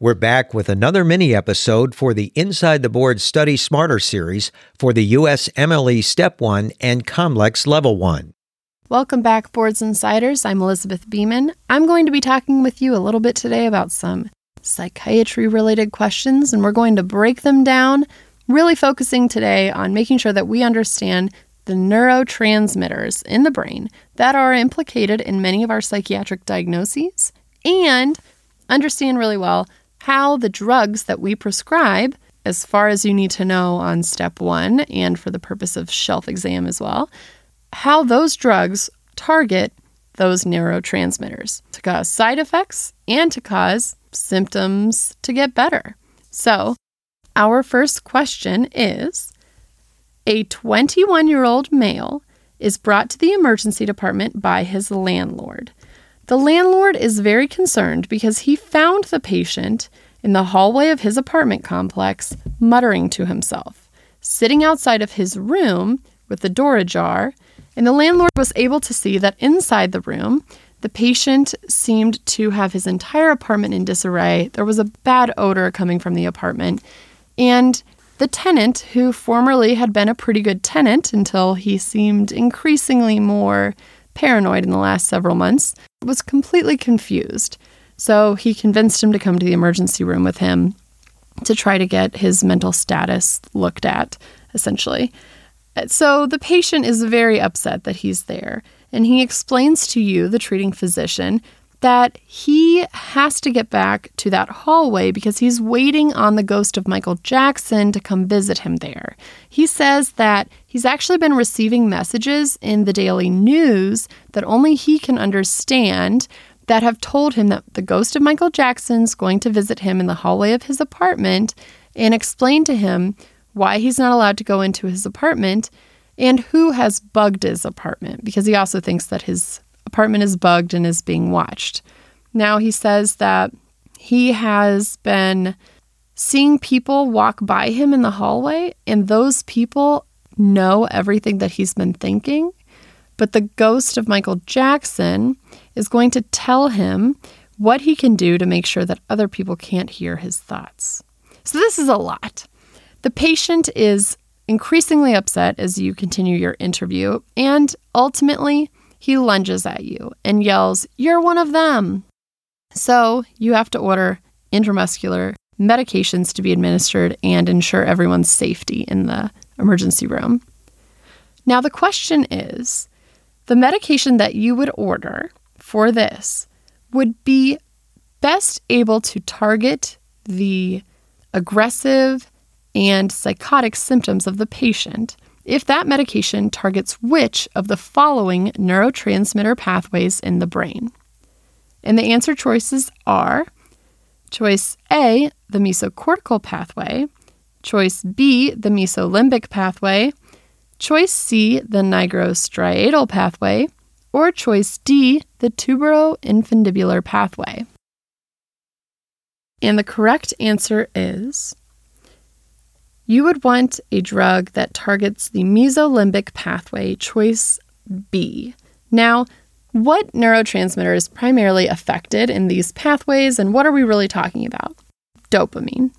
We're back with another mini episode for the Inside the Board Study Smarter series for the USMLE Step 1 and COMLEX Level 1. Welcome back, Boards Insiders. I'm Elizabeth Beeman. I'm going to be talking with you a little bit today about some psychiatry related questions, and we're going to break them down, really focusing today on making sure that we understand the neurotransmitters in the brain that are implicated in many of our psychiatric diagnoses and understand really well how the drugs that we prescribe, as far as you need to know on step one and for the purpose of shelf exam as well, how those drugs target those neurotransmitters to cause side effects and to cause symptoms to get better. So, our first question is A 21 year old male is brought to the emergency department by his landlord. The landlord is very concerned because he found the patient in the hallway of his apartment complex muttering to himself, sitting outside of his room with the door ajar, and the landlord was able to see that inside the room, the patient seemed to have his entire apartment in disarray. There was a bad odor coming from the apartment, and the tenant, who formerly had been a pretty good tenant until he seemed increasingly more paranoid in the last several months, was completely confused. So he convinced him to come to the emergency room with him to try to get his mental status looked at, essentially. So the patient is very upset that he's there, and he explains to you, the treating physician, that he has to get back to that hallway because he's waiting on the ghost of Michael Jackson to come visit him there. He says that he's actually been receiving messages in the daily news that only he can understand that have told him that the ghost of Michael Jackson's going to visit him in the hallway of his apartment and explain to him why he's not allowed to go into his apartment and who has bugged his apartment because he also thinks that his apartment is bugged and is being watched. Now he says that he has been seeing people walk by him in the hallway, and those people know everything that he's been thinking. But the ghost of Michael Jackson is going to tell him what he can do to make sure that other people can't hear his thoughts. So, this is a lot. The patient is increasingly upset as you continue your interview, and ultimately, he lunges at you and yells, You're one of them. So you have to order intramuscular medications to be administered and ensure everyone's safety in the emergency room. Now, the question is the medication that you would order for this would be best able to target the aggressive and psychotic symptoms of the patient if that medication targets which of the following neurotransmitter pathways in the brain. And the answer choices are choice A, the mesocortical pathway, choice B, the mesolimbic pathway, choice C, the nigrostriatal pathway, or choice D, the tuberoinfundibular pathway. And the correct answer is you would want a drug that targets the mesolimbic pathway, choice B. Now, what neurotransmitter is primarily affected in these pathways, and what are we really talking about? Dopamine.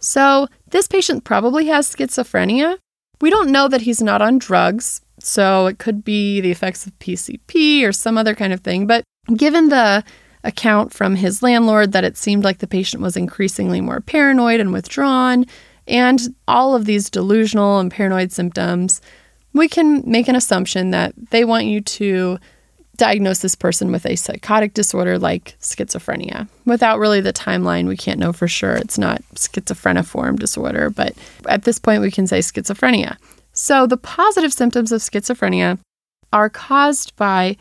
So, this patient probably has schizophrenia. We don't know that he's not on drugs, so it could be the effects of PCP or some other kind of thing. But given the account from his landlord that it seemed like the patient was increasingly more paranoid and withdrawn, and all of these delusional and paranoid symptoms, we can make an assumption that they want you to diagnose this person with a psychotic disorder like schizophrenia. Without really the timeline, we can't know for sure. It's not schizophreniform disorder, but at this point, we can say schizophrenia. So, the positive symptoms of schizophrenia are caused by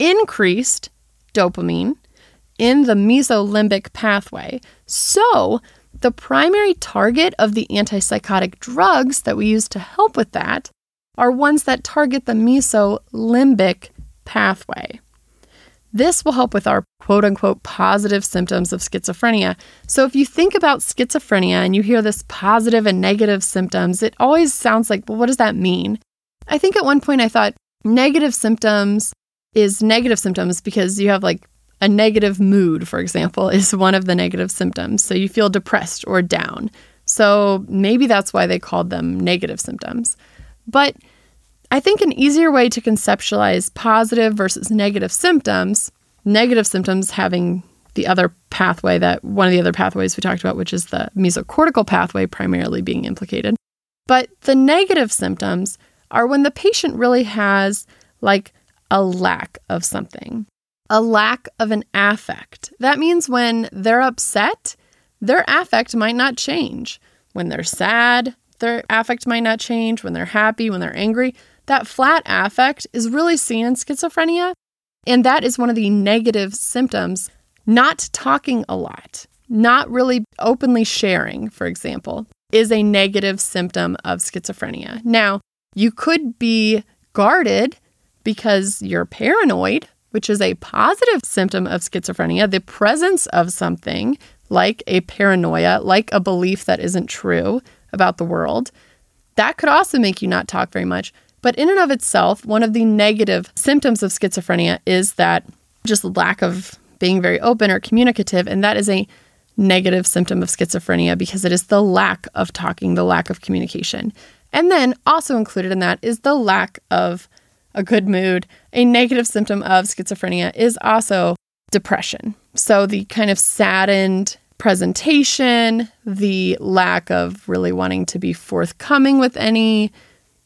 increased dopamine in the mesolimbic pathway. So, The primary target of the antipsychotic drugs that we use to help with that are ones that target the mesolimbic pathway. This will help with our quote unquote positive symptoms of schizophrenia. So, if you think about schizophrenia and you hear this positive and negative symptoms, it always sounds like, well, what does that mean? I think at one point I thought negative symptoms is negative symptoms because you have like a negative mood, for example, is one of the negative symptoms. So, you feel depressed or down. So, maybe that's why they called them negative symptoms. But I think an easier way to conceptualize positive versus negative symptoms, negative symptoms having the other pathway that one of the other pathways we talked about, which is the mesocortical pathway primarily being implicated. But the negative symptoms are when the patient really has like a lack of something, a lack of an affect. That means when they're upset, their affect might not change. When they're sad, their affect might not change. When they're happy, when they're angry, that flat affect is really seen in schizophrenia, and that is one of the negative symptoms. Not talking a lot, not really openly sharing, for example, is a negative symptom of schizophrenia. Now, you could be guarded because you're paranoid, which is a positive symptom of schizophrenia, the presence of something like a paranoia, like a belief that isn't true about the world. That could also make you not talk very much. But in and of itself, one of the negative symptoms of schizophrenia is that just lack of being very open or communicative. And that is a negative symptom of schizophrenia because it is the lack of talking, the lack of communication. And then also included in that is the lack of a good mood. A negative symptom of schizophrenia is also depression. So the kind of saddened presentation, the lack of really wanting to be forthcoming with any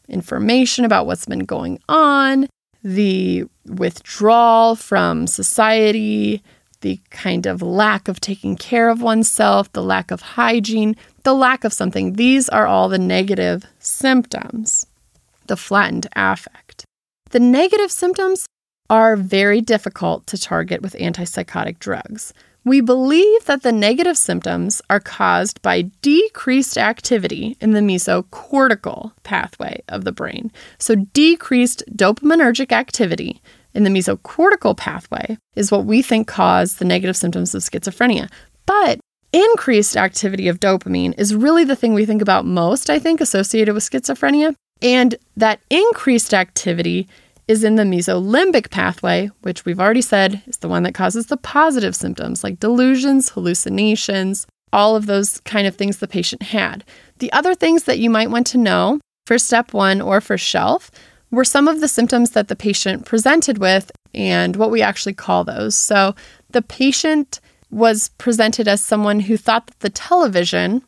information about what's been going on, the withdrawal from society, the kind of lack of taking care of oneself, the lack of hygiene, the lack of something. These are all the negative symptoms, the flattened affect. The negative symptoms are very difficult to target with antipsychotic drugs. We believe that the negative symptoms are caused by decreased activity in the mesocortical pathway of the brain. So, decreased dopaminergic activity in the mesocortical pathway is what we think cause the negative symptoms of schizophrenia. But increased activity of dopamine is really the thing we think about most, I think, associated with schizophrenia. And that increased activity is in the mesolimbic pathway, which we've already said is the one that causes the positive symptoms like delusions, hallucinations, all of those kind of things the patient had. The other things that you might want to know for step one or for shelf were some of the symptoms that the patient presented with and what we actually call those. So the patient was presented as someone who thought that the television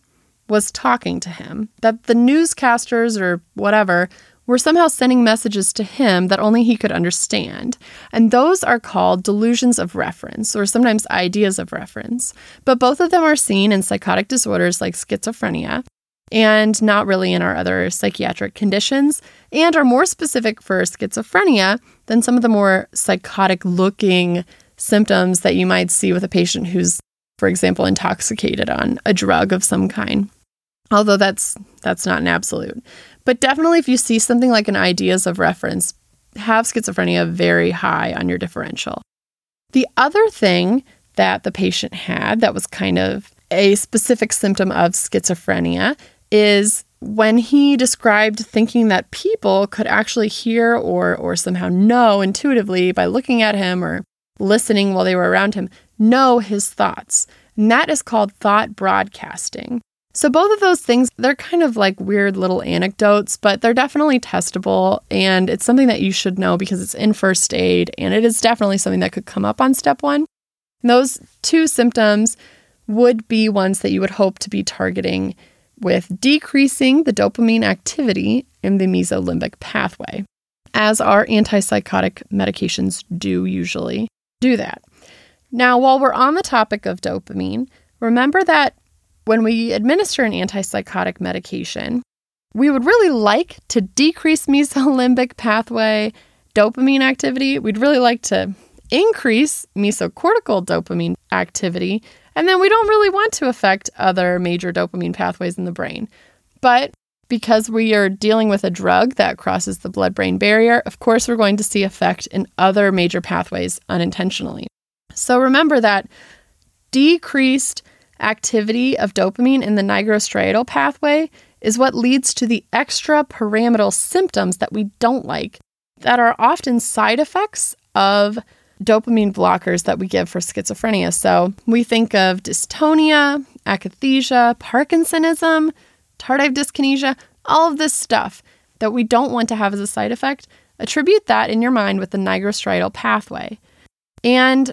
was talking to him, that the newscasters or whatever were somehow sending messages to him that only he could understand. And those are called delusions of reference, or sometimes ideas of reference. But both of them are seen in psychotic disorders like schizophrenia and not really in our other psychiatric conditions, and are more specific for schizophrenia than some of the more psychotic looking symptoms that you might see with a patient who's, for example, intoxicated on a drug of some kind although that's that's not an absolute but definitely, if you see something like an ideas of reference, have schizophrenia very high on your differential. The other thing that the patient had that was kind of a specific symptom of schizophrenia is when he described thinking that people could actually hear or or somehow know intuitively by looking at him or listening while they were around him know his thoughts. And that is called thought broadcasting. So, both of those things, they're kind of like weird little anecdotes, but they're definitely testable. And it's something that you should know because it's in first aid. And it is definitely something that could come up on step one. And those two symptoms would be ones that you would hope to be targeting with decreasing the dopamine activity in the mesolimbic pathway, as our antipsychotic medications do usually do that. Now, while we're on the topic of dopamine, remember that when we administer an antipsychotic medication, we would really like to decrease mesolimbic pathway dopamine activity. We'd really like to increase mesocortical dopamine activity, and then we don't really want to affect other major dopamine pathways in the brain. But because we are dealing with a drug that crosses the blood brain barrier, of course, we're going to see effect in other major pathways unintentionally. So remember that decreased activity of dopamine in the nigrostriatal pathway is what leads to the extrapyramidal symptoms that we don't like, that are often side effects of dopamine blockers that we give for schizophrenia. So we think of dystonia, akathisia, Parkinsonism, tardive dyskinesia, all of this stuff that we don't want to have as a side effect. Attribute that in your mind with the nigrostriatal pathway. And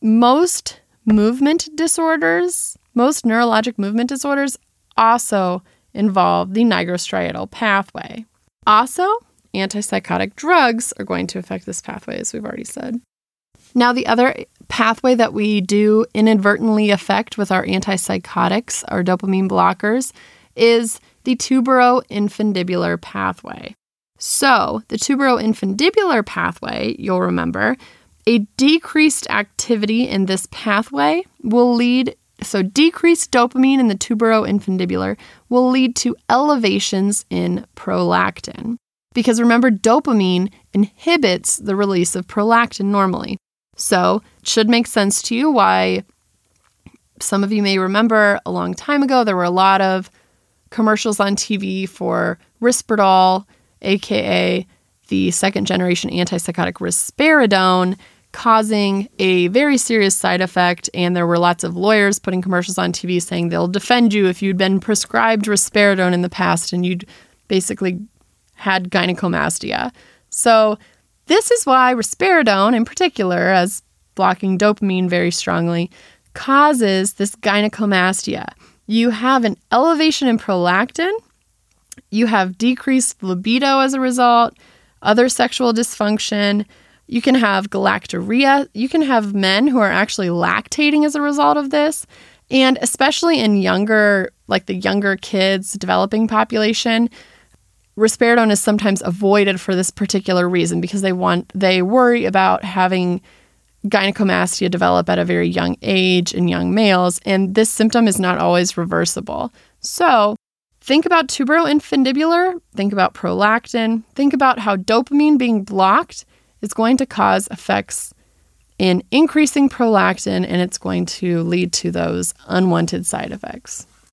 most movement disorders, most neurologic movement disorders also involve the nigrostriatal pathway. Also, antipsychotic drugs are going to affect this pathway, as we've already said. Now, the other pathway that we do inadvertently affect with our antipsychotics, our dopamine blockers, is the tuberoinfundibular pathway. So, the tuberoinfundibular pathway, you'll remember, a decreased activity in this pathway will lead so decreased dopamine in the tuberoinfundibular will lead to elevations in prolactin. Because remember dopamine inhibits the release of prolactin normally. So, it should make sense to you why some of you may remember a long time ago there were a lot of commercials on TV for Risperdal, aka the second generation antipsychotic risperidone, causing a very serious side effect. And there were lots of lawyers putting commercials on TV saying they'll defend you if you'd been prescribed risperidone in the past and you'd basically had gynecomastia. So, this is why risperidone, in particular, as blocking dopamine very strongly, causes this gynecomastia. You have an elevation in prolactin, you have decreased libido as a result, other sexual dysfunction. You can have galactorrhea. You can have men who are actually lactating as a result of this. And especially in younger, like the younger kids, developing population, risperidone is sometimes avoided for this particular reason because they want they worry about having gynecomastia develop at a very young age in young males and this symptom is not always reversible. So, think about tuberoinfundibular, think about prolactin, think about how dopamine being blocked is going to cause effects in increasing prolactin and it's going to lead to those unwanted side effects.